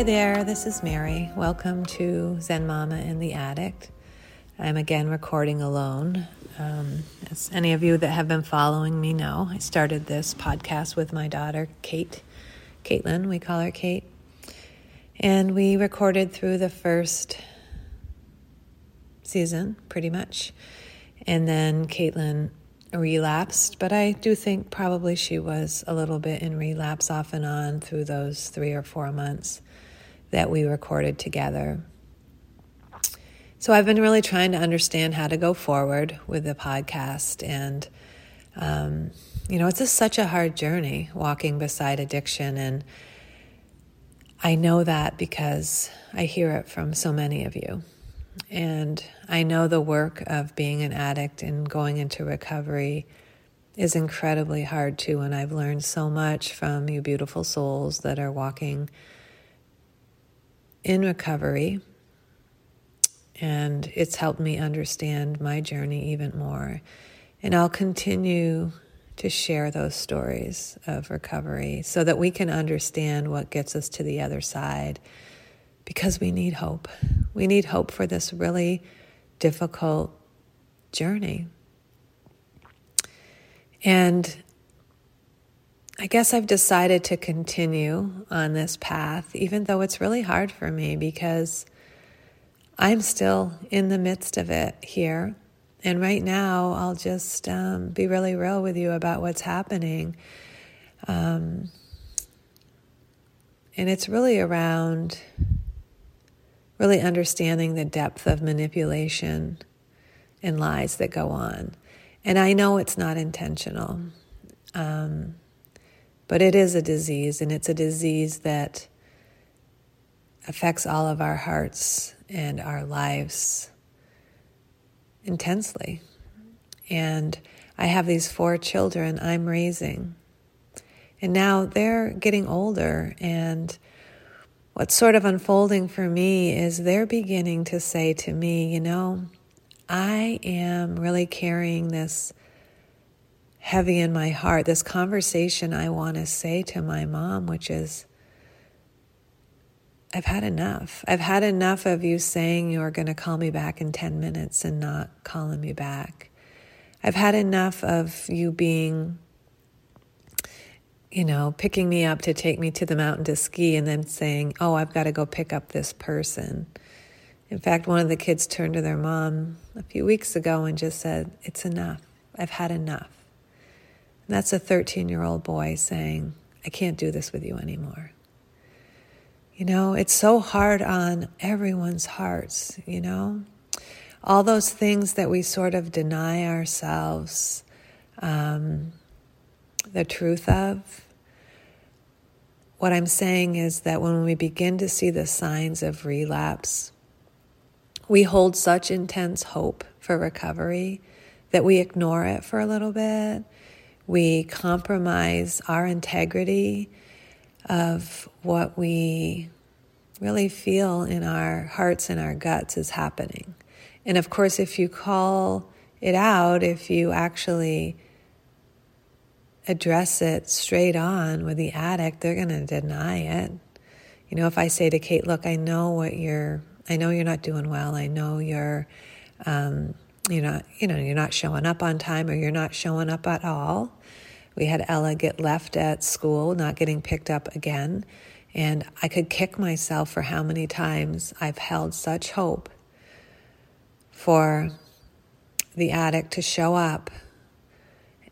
Hi there, this is Mary. Welcome to Zen Mama and the Addict. I'm again recording alone. Um, as any of you that have been following me know, I started this podcast with my daughter, Kate. Caitlin, we call her Kate. And we recorded through the first season, pretty much. And then Caitlin relapsed, but I do think probably she was a little bit in relapse off and on through those three or four months that we recorded together. So I've been really trying to understand how to go forward with the podcast. And, um, you know, it's just such a hard journey walking beside addiction. And I know that because I hear it from so many of you. And I know the work of being an addict and going into recovery is incredibly hard too. And I've learned so much from you beautiful souls that are walking in recovery. And it's helped me understand my journey even more. And I'll continue to share those stories of recovery so that we can understand what gets us to the other side because we need hope. We need hope for this really difficult journey. And I guess I've decided to continue on this path, even though it's really hard for me because I'm still in the midst of it here. And right now, I'll just um, be really real with you about what's happening. Um, and it's really around really understanding the depth of manipulation and lies that go on. And I know it's not intentional, um, but it is a disease, and it's a disease that affects all of our hearts and our lives intensely. And I have these four children I'm raising. And now they're getting older, and what's sort of unfolding for me is they're beginning to say to me, you know, I am really carrying this heavy in my heart, this conversation I want to say to my mom, which is, I've had enough. I've had enough of you saying you're going to call me back in 10 minutes and not calling me back. I've had enough of you being you know, picking me up to take me to the mountain to ski and then saying, Oh, I've got to go pick up this person. In fact, one of the kids turned to their mom a few weeks ago and just said, It's enough. I've had enough. That's a 13 year old boy saying, I can't do this with you anymore. You know, it's so hard on everyone's hearts, you know? All those things that we sort of deny ourselves. Um, the truth of. What I'm saying is that when we begin to see the signs of relapse, we hold such intense hope for recovery that we ignore it for a little bit. We compromise our integrity of what we really feel in our hearts and our guts is happening. And of course, if you call it out, if you actually address it straight on with the addict, they're going to deny it. You know, if I say to Kate, look, I know what you're, I know you're not doing well. I know you're, um, you're not, you know, you're not showing up on time or you're not showing up at all. We had Ella get left at school, not getting picked up again. And I could kick myself for how many times I've held such hope for the addict to show up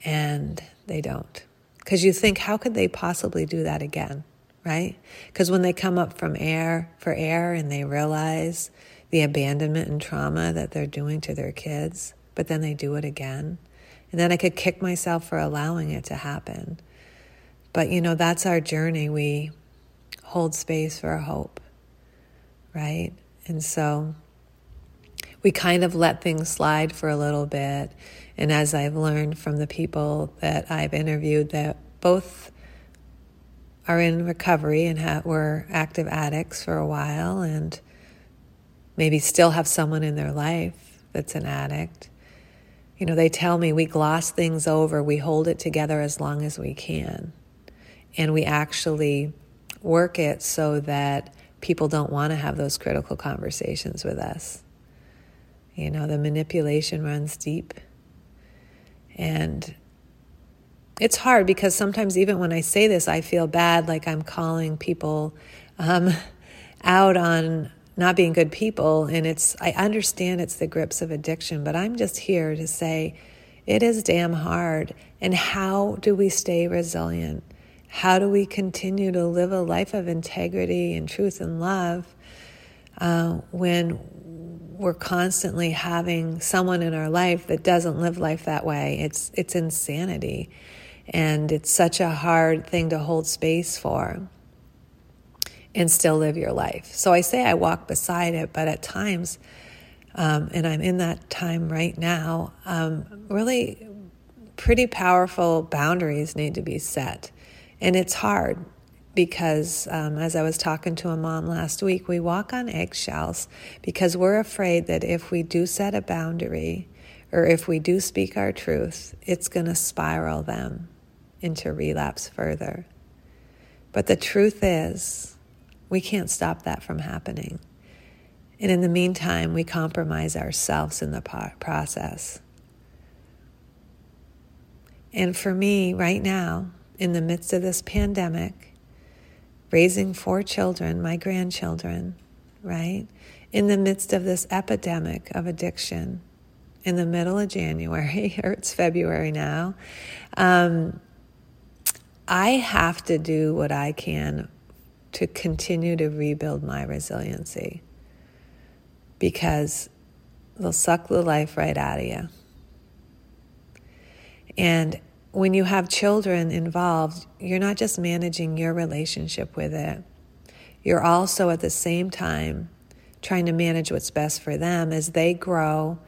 and they don't. Because you think, how could they possibly do that again? Right? Because when they come up from air for air and they realize the abandonment and trauma that they're doing to their kids, but then they do it again. And then I could kick myself for allowing it to happen. But you know, that's our journey. We hold space for hope, right? And so we kind of let things slide for a little bit. And as I've learned from the people that I've interviewed, that both are in recovery and ha- were active addicts for a while and maybe still have someone in their life that's an addict. You know, they tell me we gloss things over, we hold it together as long as we can. And we actually work it so that people don't want to have those critical conversations with us. You know, the manipulation runs deep. And it's hard because sometimes, even when I say this, I feel bad like I'm calling people um, out on not being good people. And it's, I understand it's the grips of addiction, but I'm just here to say it is damn hard. And how do we stay resilient? How do we continue to live a life of integrity and truth and love uh, when we're constantly having someone in our life that doesn't live life that way? It's it's insanity, and it's such a hard thing to hold space for and still live your life. So I say I walk beside it, but at times, um, and I'm in that time right now, um, really pretty powerful boundaries need to be set. And it's hard because, um, as I was talking to a mom last week, we walk on eggshells because we're afraid that if we do set a boundary or if we do speak our truth, it's going to spiral them into relapse further. But the truth is, we can't stop that from happening. And in the meantime, we compromise ourselves in the process. And for me, right now, in the midst of this pandemic, raising four children, my grandchildren, right? In the midst of this epidemic of addiction, in the middle of January, or it's February now, um, I have to do what I can to continue to rebuild my resiliency because they'll suck the life right out of you. And when you have children involved, you're not just managing your relationship with it, you're also at the same time trying to manage what's best for them as they grow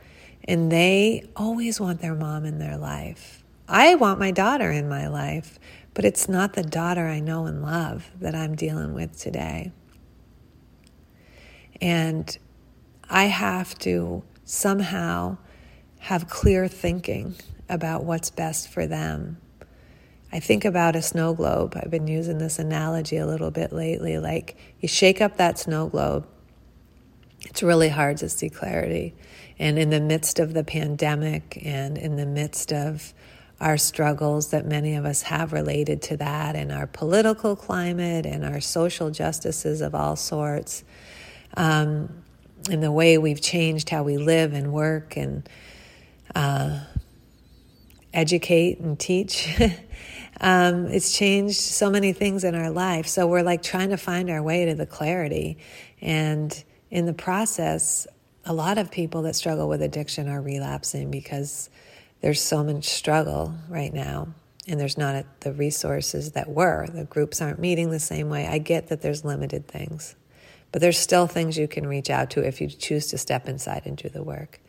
and they always want their mom in their life. I want my daughter in my life, but it's not the daughter I know and love that I'm dealing with today. And I have to somehow have clear thinking about what's best for them. I think about a snow globe. I've been using this analogy a little bit lately. Like you shake up that snow globe, it's really hard to see clarity. And in the midst of the pandemic and in the midst of our struggles that many of us have related to that and our political climate and our social justices of all sorts, um, in the way we've changed how we live and work and uh, educate and teach. um, it's changed so many things in our life. So we're like trying to find our way to the clarity. And in the process, a lot of people that struggle with addiction are relapsing because there's so much struggle right now and there's not the resources that were. The groups aren't meeting the same way. I get that there's limited things. But there's still things you can reach out to if you choose to step inside and do the work.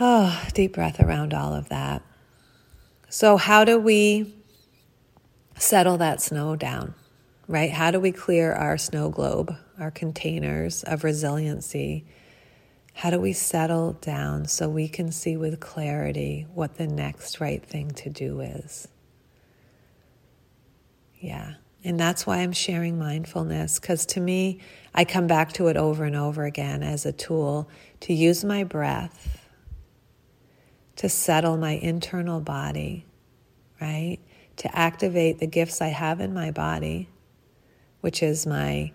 Oh, deep breath around all of that. So, how do we settle that snow down, right? How do we clear our snow globe, our containers of resiliency? How do we settle down so we can see with clarity what the next right thing to do is? Yeah. And that's why I'm sharing mindfulness, because to me, I come back to it over and over again as a tool to use my breath to settle my internal body, right? To activate the gifts I have in my body, which is my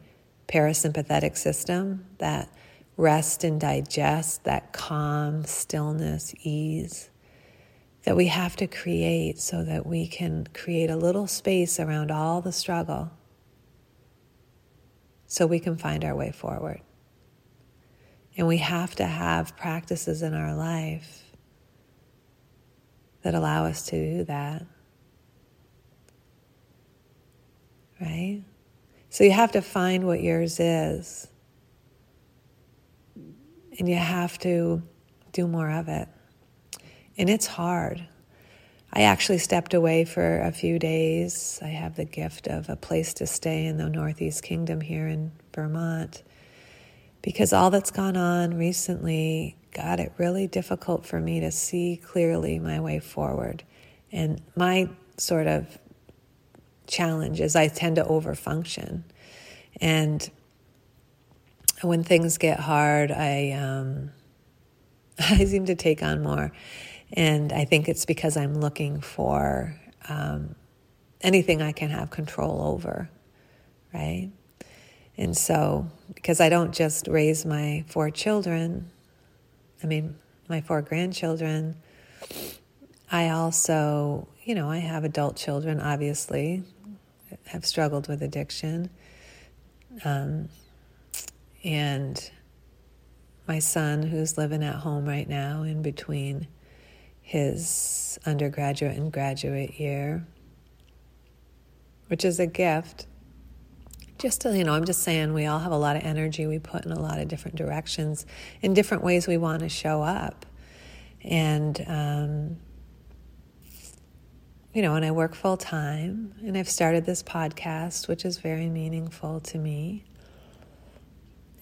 parasympathetic system, that rest and digest, that calm, stillness, ease that we have to create so that we can create a little space around all the struggle so we can find our way forward. And we have to have practices in our life that allow us to do that. Right? So you have to find what yours is. And you have to do more of it. And it's hard. I actually stepped away for a few days. I have the gift of a place to stay in the Northeast Kingdom here in Vermont because all that's gone on recently got it really difficult for me to see clearly my way forward. And my sort of challenge is I tend to overfunction. And when things get hard, I um, I seem to take on more, and I think it's because I'm looking for um, anything I can have control over, right? And so, because I don't just raise my four children, I mean, my four grandchildren, I also, you know, I have adult children, obviously, have struggled with addiction. Um, and my son, who's living at home right now in between his undergraduate and graduate year, which is a gift. Just to, you know, I'm just saying we all have a lot of energy we put in a lot of different directions, in different ways we want to show up. And, um, you know, and I work full time, and I've started this podcast, which is very meaningful to me.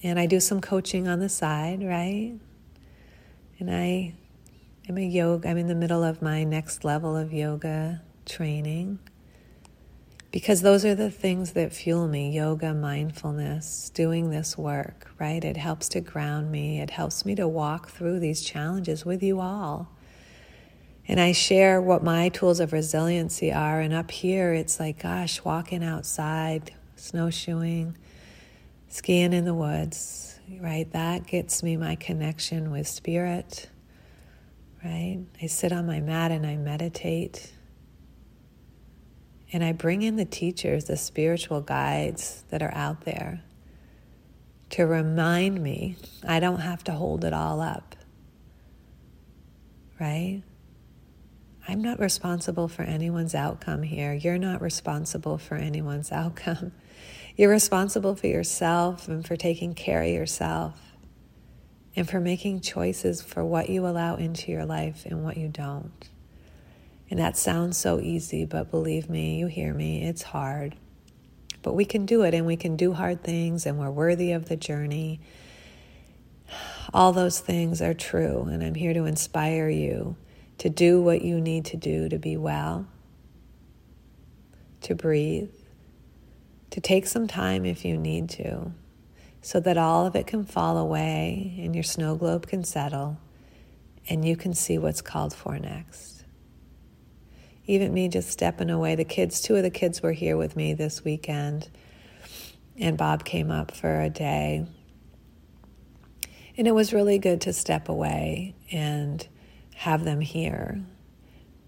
And I do some coaching on the side, right? And I am a yoga, I'm in the middle of my next level of yoga training because those are the things that fuel me yoga, mindfulness, doing this work, right? It helps to ground me, it helps me to walk through these challenges with you all. And I share what my tools of resiliency are. And up here, it's like, gosh, walking outside, snowshoeing, skiing in the woods, right? That gets me my connection with spirit, right? I sit on my mat and I meditate. And I bring in the teachers, the spiritual guides that are out there to remind me I don't have to hold it all up, right? I'm not responsible for anyone's outcome here. You're not responsible for anyone's outcome. You're responsible for yourself and for taking care of yourself and for making choices for what you allow into your life and what you don't. And that sounds so easy, but believe me, you hear me, it's hard. But we can do it and we can do hard things and we're worthy of the journey. All those things are true, and I'm here to inspire you to do what you need to do to be well, to breathe, to take some time if you need to, so that all of it can fall away and your snow globe can settle and you can see what's called for next. Even me just stepping away, the kids, two of the kids were here with me this weekend, and Bob came up for a day. And it was really good to step away and have them here.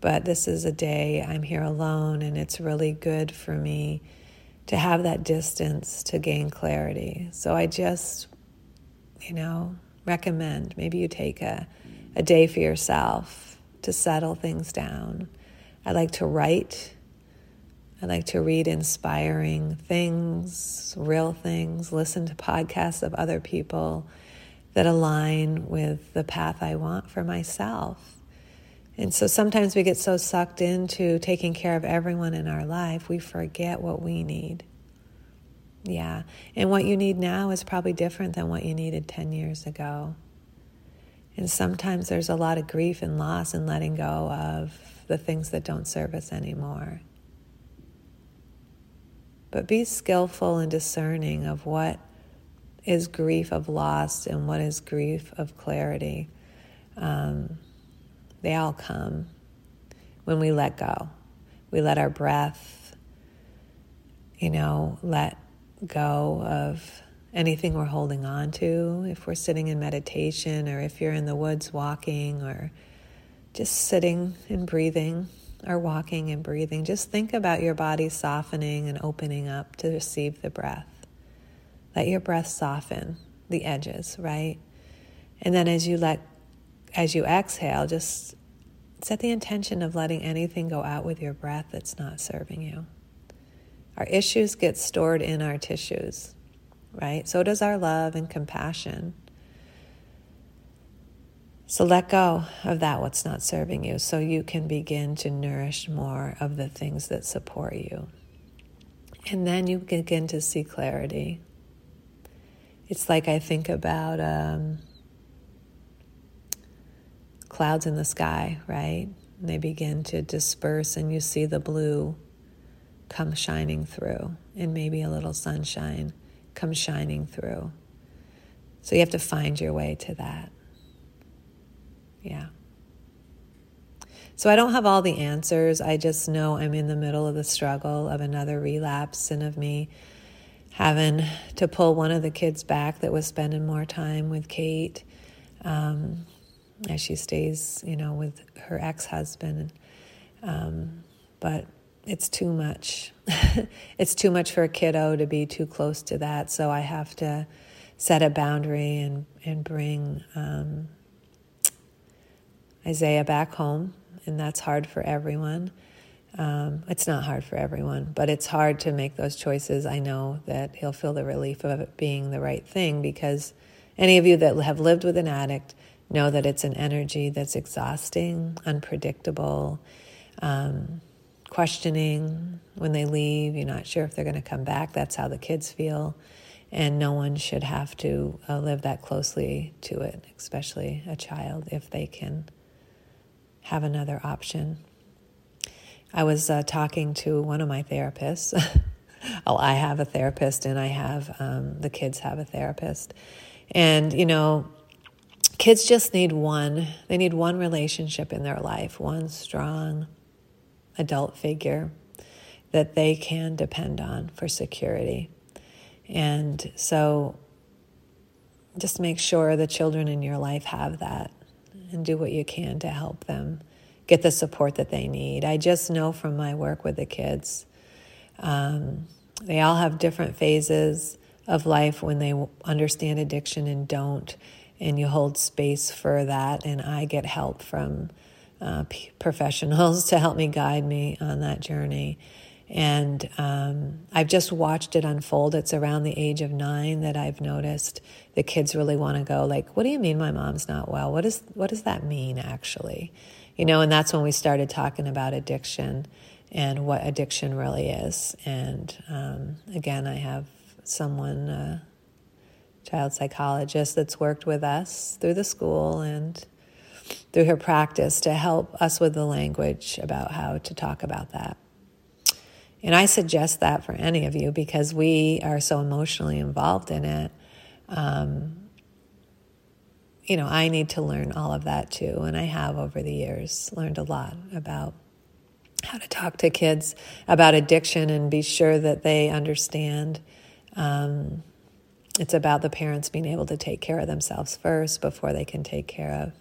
But this is a day I'm here alone, and it's really good for me to have that distance to gain clarity. So I just, you know, recommend maybe you take a, a day for yourself to settle things down. I like to write. I like to read inspiring things, real things, listen to podcasts of other people that align with the path I want for myself. And so sometimes we get so sucked into taking care of everyone in our life, we forget what we need. Yeah. And what you need now is probably different than what you needed 10 years ago. And sometimes there's a lot of grief and loss in letting go of the things that don't serve us anymore. But be skillful and discerning of what is grief of loss and what is grief of clarity. Um, they all come when we let go. We let our breath, you know, let go of anything we're holding on to. If we're sitting in meditation or if you're in the woods walking or just sitting and breathing or walking and breathing, just think about your body softening and opening up to receive the breath. Let your breath soften the edges, right? And then as you let as you exhale, just set the intention of letting anything go out with your breath that's not serving you. Our issues get stored in our tissues, right? So does our love and compassion. So let go of that, what's not serving you, so you can begin to nourish more of the things that support you. And then you begin to see clarity it's like I think about um, clouds in the sky, right? And they begin to disperse, and you see the blue come shining through, and maybe a little sunshine come shining through. So you have to find your way to that. Yeah. So I don't have all the answers. I just know I'm in the middle of the struggle of another relapse and of me having to pull one of the kids back that was spending more time with Kate um, as she stays, you know, with her ex husband. Um, but it's too much. it's too much for a kiddo to be too close to that. So I have to set a boundary and, and bring um, Isaiah back home. And that's hard for everyone. Um, it's not hard for everyone, but it's hard to make those choices. I know that he'll feel the relief of it being the right thing because any of you that have lived with an addict know that it's an energy that's exhausting, unpredictable, um, questioning when they leave. You're not sure if they're going to come back. That's how the kids feel. And no one should have to uh, live that closely to it, especially a child, if they can have another option. I was uh, talking to one of my therapists. oh, I have a therapist, and I have um, the kids have a therapist. And, you know, kids just need one, they need one relationship in their life, one strong adult figure that they can depend on for security. And so just make sure the children in your life have that and do what you can to help them get the support that they need. I just know from my work with the kids, um, they all have different phases of life when they understand addiction and don't, and you hold space for that. And I get help from uh, p- professionals to help me guide me on that journey. And um, I've just watched it unfold. It's around the age of nine that I've noticed the kids really want to go like, "What do you mean my mom's not well? What is what does that mean actually?" You know, and that's when we started talking about addiction and what addiction really is. And um, again, I have someone, uh, child psychologist, that's worked with us through the school and through her practice to help us with the language about how to talk about that. And I suggest that for any of you because we are so emotionally involved in it. Um, you know, I need to learn all of that too. And I have over the years learned a lot about how to talk to kids about addiction and be sure that they understand. Um, it's about the parents being able to take care of themselves first before they can take care of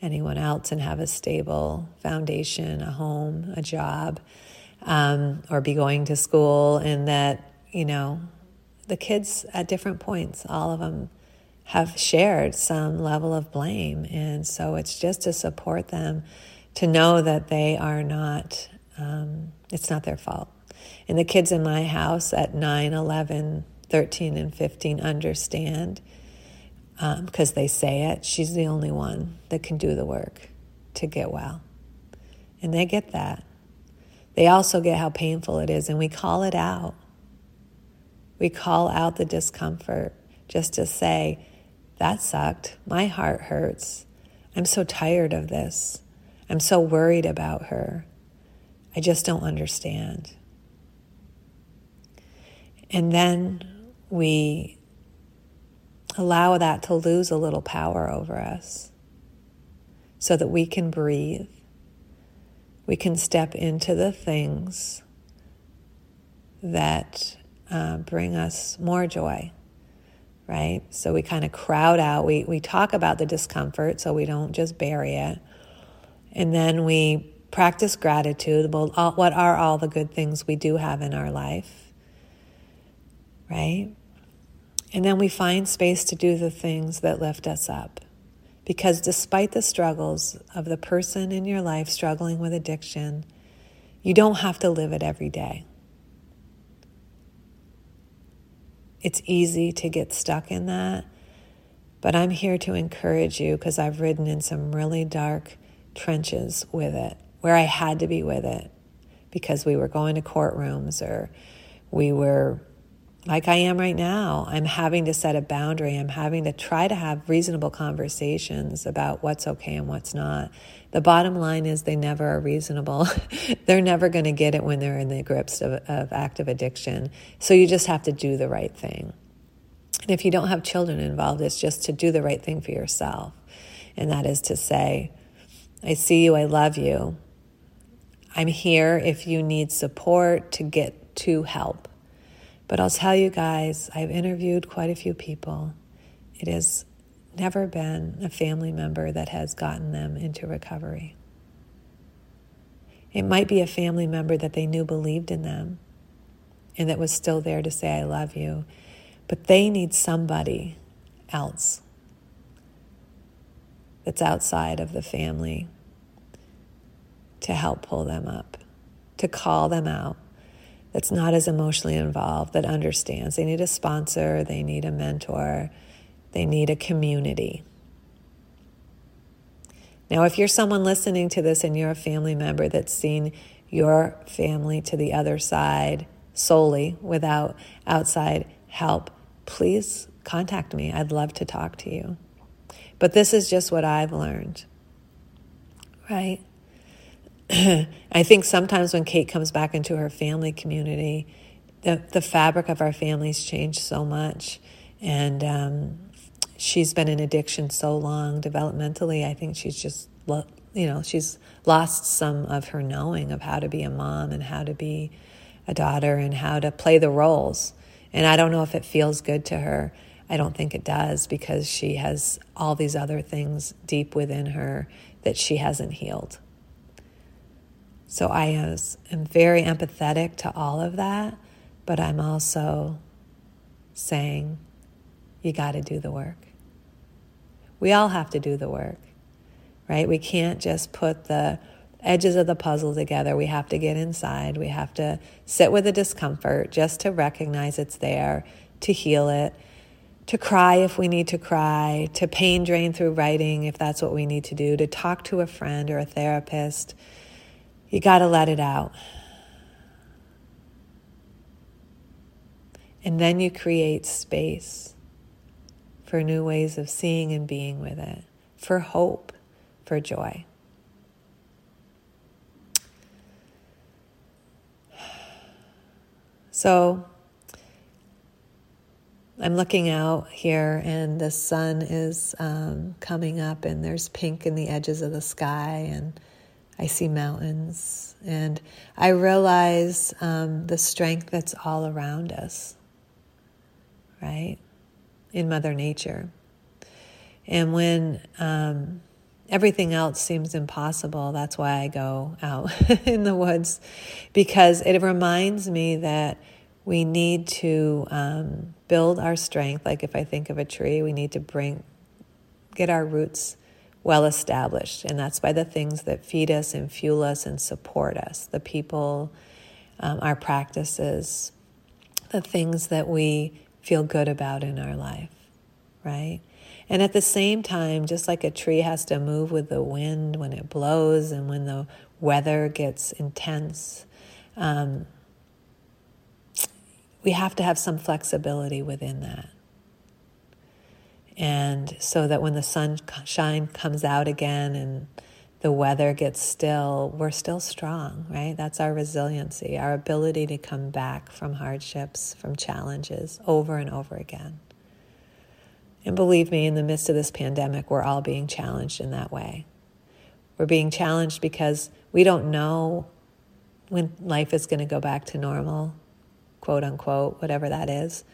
anyone else and have a stable foundation, a home, a job, um, or be going to school. And that, you know, the kids at different points, all of them have shared some level of blame. And so it's just to support them to know that they are not, um, it's not their fault. And the kids in my house at 9, 11, 13, and 15 understand because um, they say it. She's the only one that can do the work to get well. And they get that. They also get how painful it is, and we call it out. We call out the discomfort just to say, that sucked. My heart hurts. I'm so tired of this. I'm so worried about her. I just don't understand. And then we allow that to lose a little power over us so that we can breathe. We can step into the things that uh, bring us more joy right? So we kind of crowd out, we, we talk about the discomfort so we don't just bury it. And then we practice gratitude. Well, all, what are all the good things we do have in our life, right? And then we find space to do the things that lift us up. Because despite the struggles of the person in your life struggling with addiction, you don't have to live it every day. It's easy to get stuck in that. But I'm here to encourage you because I've ridden in some really dark trenches with it, where I had to be with it because we were going to courtrooms or we were like I am right now. I'm having to set a boundary. I'm having to try to have reasonable conversations about what's okay and what's not. The bottom line is they never are reasonable. they're never going to get it when they're in the grips of, of active addiction. So you just have to do the right thing. And if you don't have children involved, it's just to do the right thing for yourself. And that is to say, I see you, I love you. I'm here if you need support to get to help. But I'll tell you guys, I've interviewed quite a few people. It has never been a family member that has gotten them into recovery. It might be a family member that they knew believed in them and that was still there to say, I love you. But they need somebody else that's outside of the family to help pull them up, to call them out, that's not as emotionally involved, that understands. They need a sponsor, they need a mentor, they need a community. Now, if you're someone listening to this and you're a family member that's seen your family to the other side solely without outside help, please contact me. I'd love to talk to you. But this is just what I've learned, right? I think sometimes when Kate comes back into her family community, the, the fabric of our family's changed so much. And um, she's been in addiction so long developmentally. I think she's just, you know, she's lost some of her knowing of how to be a mom and how to be a daughter and how to play the roles. And I don't know if it feels good to her. I don't think it does because she has all these other things deep within her that she hasn't healed. So I am very empathetic to all of that, but I'm also saying, you got to do the work. We all have to do the work, right? We can't just put the edges of the puzzle together. We have to get inside. We have to sit with the discomfort just to recognize it's there, to heal it, to cry if we need to cry, to pain drain through writing if that's what we need to do, to talk to a friend or a therapist you got to let it out. And then you create space for new ways of seeing and being with it, for hope, for joy. So I'm looking out here, and the sun is um, coming up, and there's pink in the edges of the sky, and I see mountains, and I realize um, the strength that's all around us, right? In Mother Nature. And when um, everything else seems impossible, that's why I go out in the woods, because it reminds me that we need to um, build our strength. Like if I think of a tree, we need to bring, get our roots well established. And that's by the things that feed us and fuel us and support us the people, um, our practices, the things that we feel good about in our life, right? And at the same time, just like a tree has to move with the wind when it blows and when the weather gets intense, um, we have to have some flexibility within that. And so that when the sunshine comes out again and the weather gets still, we're still strong, right? That's our resiliency, our ability to come back from hardships, from challenges over and over again. And believe me, in the midst of this pandemic, we're all being challenged in that way. We're being challenged because we don't know when life is going to go back to normal, quote unquote, whatever that is,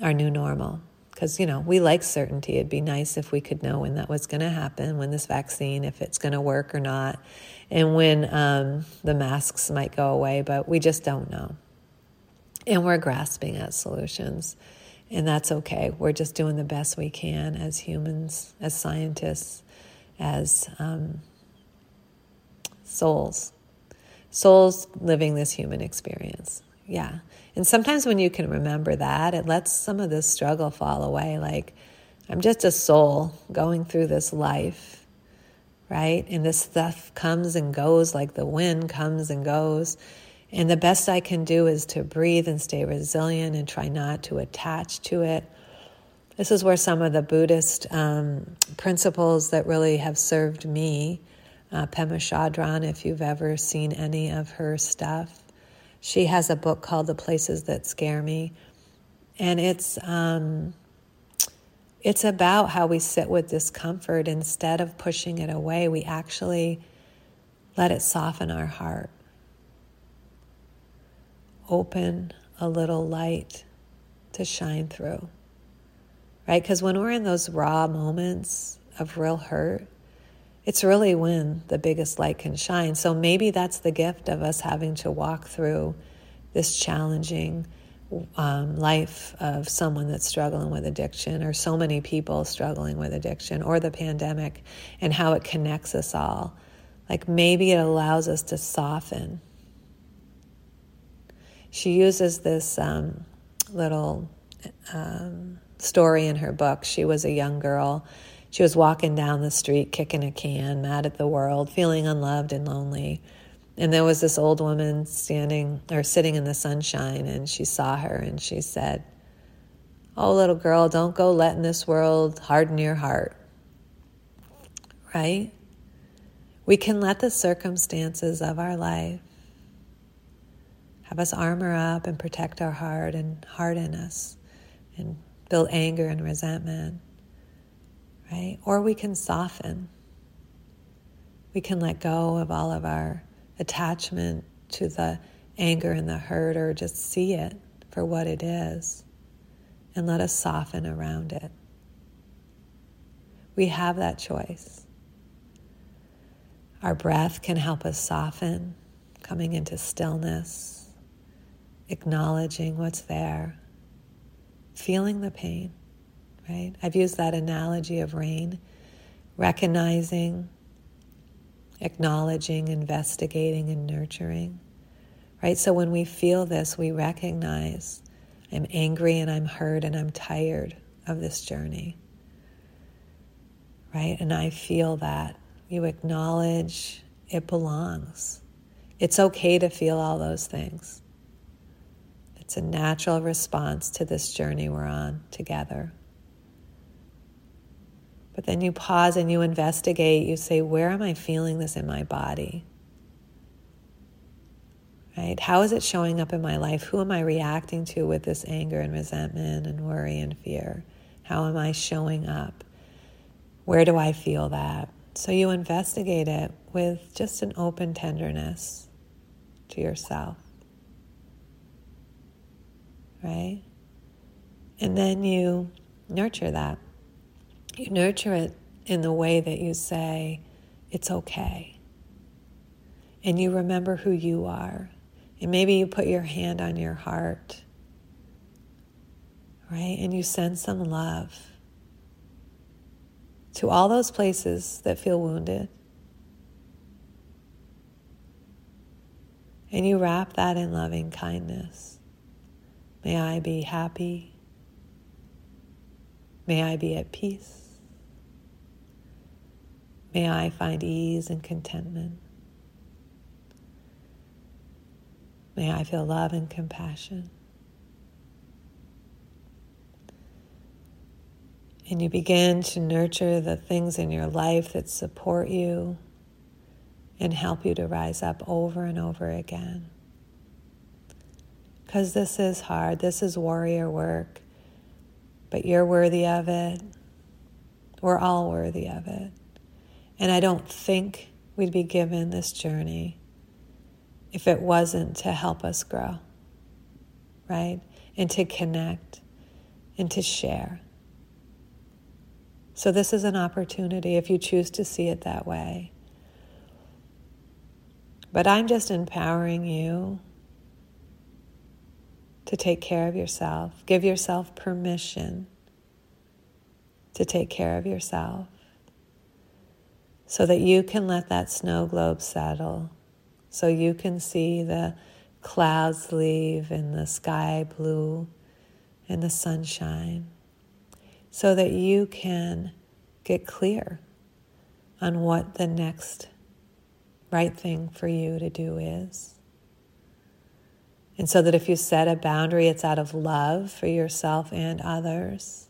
our new normal because you know we like certainty. It'd be nice if we could know when that was going to happen when this vaccine if it's going to work or not and when um, the masks might go away but we just don't know. And we're grasping at solutions and that's okay. We're just doing the best we can as humans as scientists as um, souls. Souls living this human experience yeah and sometimes when you can remember that, it lets some of this struggle fall away. Like, I'm just a soul going through this life, right? And this stuff comes and goes like the wind comes and goes. And the best I can do is to breathe and stay resilient and try not to attach to it. This is where some of the Buddhist um, principles that really have served me, uh, Pema Chodron, if you've ever seen any of her stuff, she has a book called The Places That Scare Me. And it's um, it's about how we sit with discomfort instead of pushing it away. We actually let it soften our heart. Open a little light to shine through. Right? Because when we're in those raw moments of real hurt, it's really when the biggest light can shine. So maybe that's the gift of us having to walk through this challenging um, life of someone that's struggling with addiction, or so many people struggling with addiction, or the pandemic, and how it connects us all. Like maybe it allows us to soften. She uses this um, little um, story in her book. She was a young girl. She was walking down the street, kicking a can, mad at the world, feeling unloved and lonely. And there was this old woman standing or sitting in the sunshine, and she saw her and she said, Oh, little girl, don't go letting this world harden your heart. Right? We can let the circumstances of our life have us armor up and protect our heart and harden us and build anger and resentment. Right? Or we can soften. We can let go of all of our attachment to the anger and the hurt or just see it for what it is and let us soften around it. We have that choice. Our breath can help us soften, coming into stillness, acknowledging what's there, feeling the pain, right? I've used that analogy of rain, recognizing acknowledging, investigating, and nurturing. Right? So when we feel this, we recognize I'm angry and I'm hurt and I'm tired of this journey. Right? And I feel that. You acknowledge it belongs. It's okay to feel all those things. It's a natural response to this journey we're on together. But then you pause and you investigate. You say, Where am I feeling this in my body? Right? How is it showing up in my life? Who am I reacting to with this anger and resentment and worry and fear? How am I showing up? Where do I feel that? So you investigate it with just an open tenderness to yourself. Right? And then you nurture that. You nurture it in the way that you say, it's okay. And you remember who you are. And maybe you put your hand on your heart, right? And you send some love to all those places that feel wounded. And you wrap that in loving kindness. May I be happy. May I be at peace. May I find ease and contentment. May I feel love and compassion. And you begin to nurture the things in your life that support you and help you to rise up over and over again. Because this is hard, this is warrior work, but you're worthy of it. We're all worthy of it. And I don't think we'd be given this journey if it wasn't to help us grow, right? And to connect and to share. So, this is an opportunity if you choose to see it that way. But I'm just empowering you to take care of yourself. Give yourself permission to take care of yourself so that you can let that snow globe settle, so you can see the clouds leave and the sky blue and the sunshine, so that you can get clear on what the next right thing for you to do is. And so that if you set a boundary, it's out of love for yourself and others.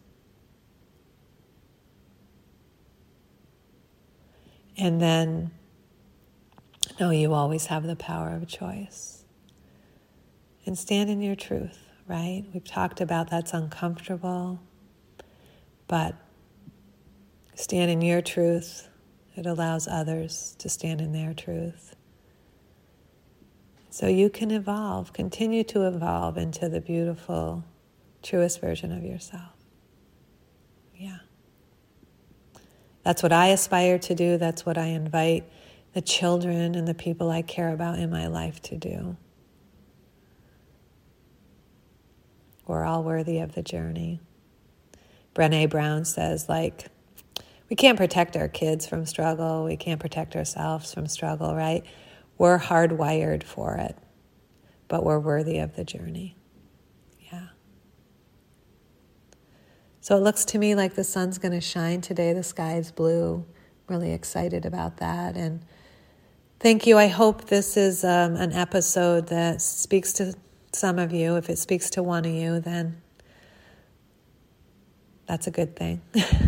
And then know you always have the power of choice. And stand in your truth. right? We've talked about that's uncomfortable, but stand in your truth. It allows others to stand in their truth. So you can evolve, continue to evolve into the beautiful, truest version of yourself. Yeah. That's what I aspire to do. That's what I invite the children and the people I care about in my life to do. We're all worthy of the journey. Brene Brown says, like, we can't protect our kids from struggle. We can't protect ourselves from struggle, right? We're hardwired for it, but we're worthy of the journey. Yeah. So it looks to me like the sun's going to shine today. The sky is blue. Really excited about that. And thank you. I hope this is um, an episode that speaks to some of you. If it speaks to one of you, then that's a good thing.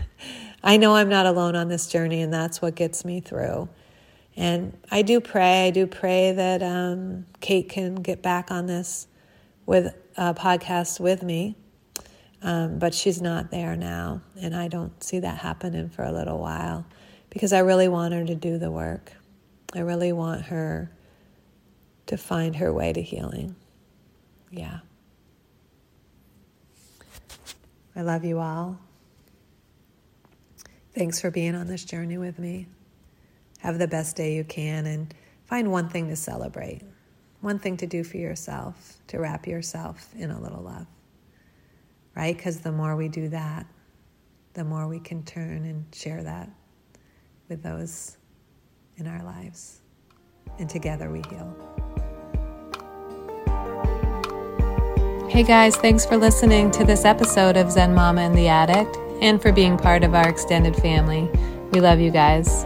I know I'm not alone on this journey, and that's what gets me through. And I do pray, I do pray that um, Kate can get back on this with a podcast with me. Um, but she's not there now, and I don't see that happening for a little while because I really want her to do the work. I really want her to find her way to healing. Yeah. I love you all. Thanks for being on this journey with me. Have the best day you can and find one thing to celebrate, one thing to do for yourself, to wrap yourself in a little love. Right? Because the more we do that, the more we can turn and share that with those in our lives. And together we heal. Hey guys, thanks for listening to this episode of Zen Mama and the Addict and for being part of our extended family. We love you guys.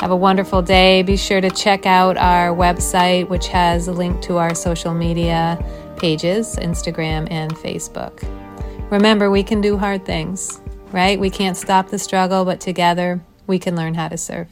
Have a wonderful day. Be sure to check out our website, which has a link to our social media pages Instagram and Facebook. Remember, we can do hard things, right? We can't stop the struggle, but together we can learn how to serve.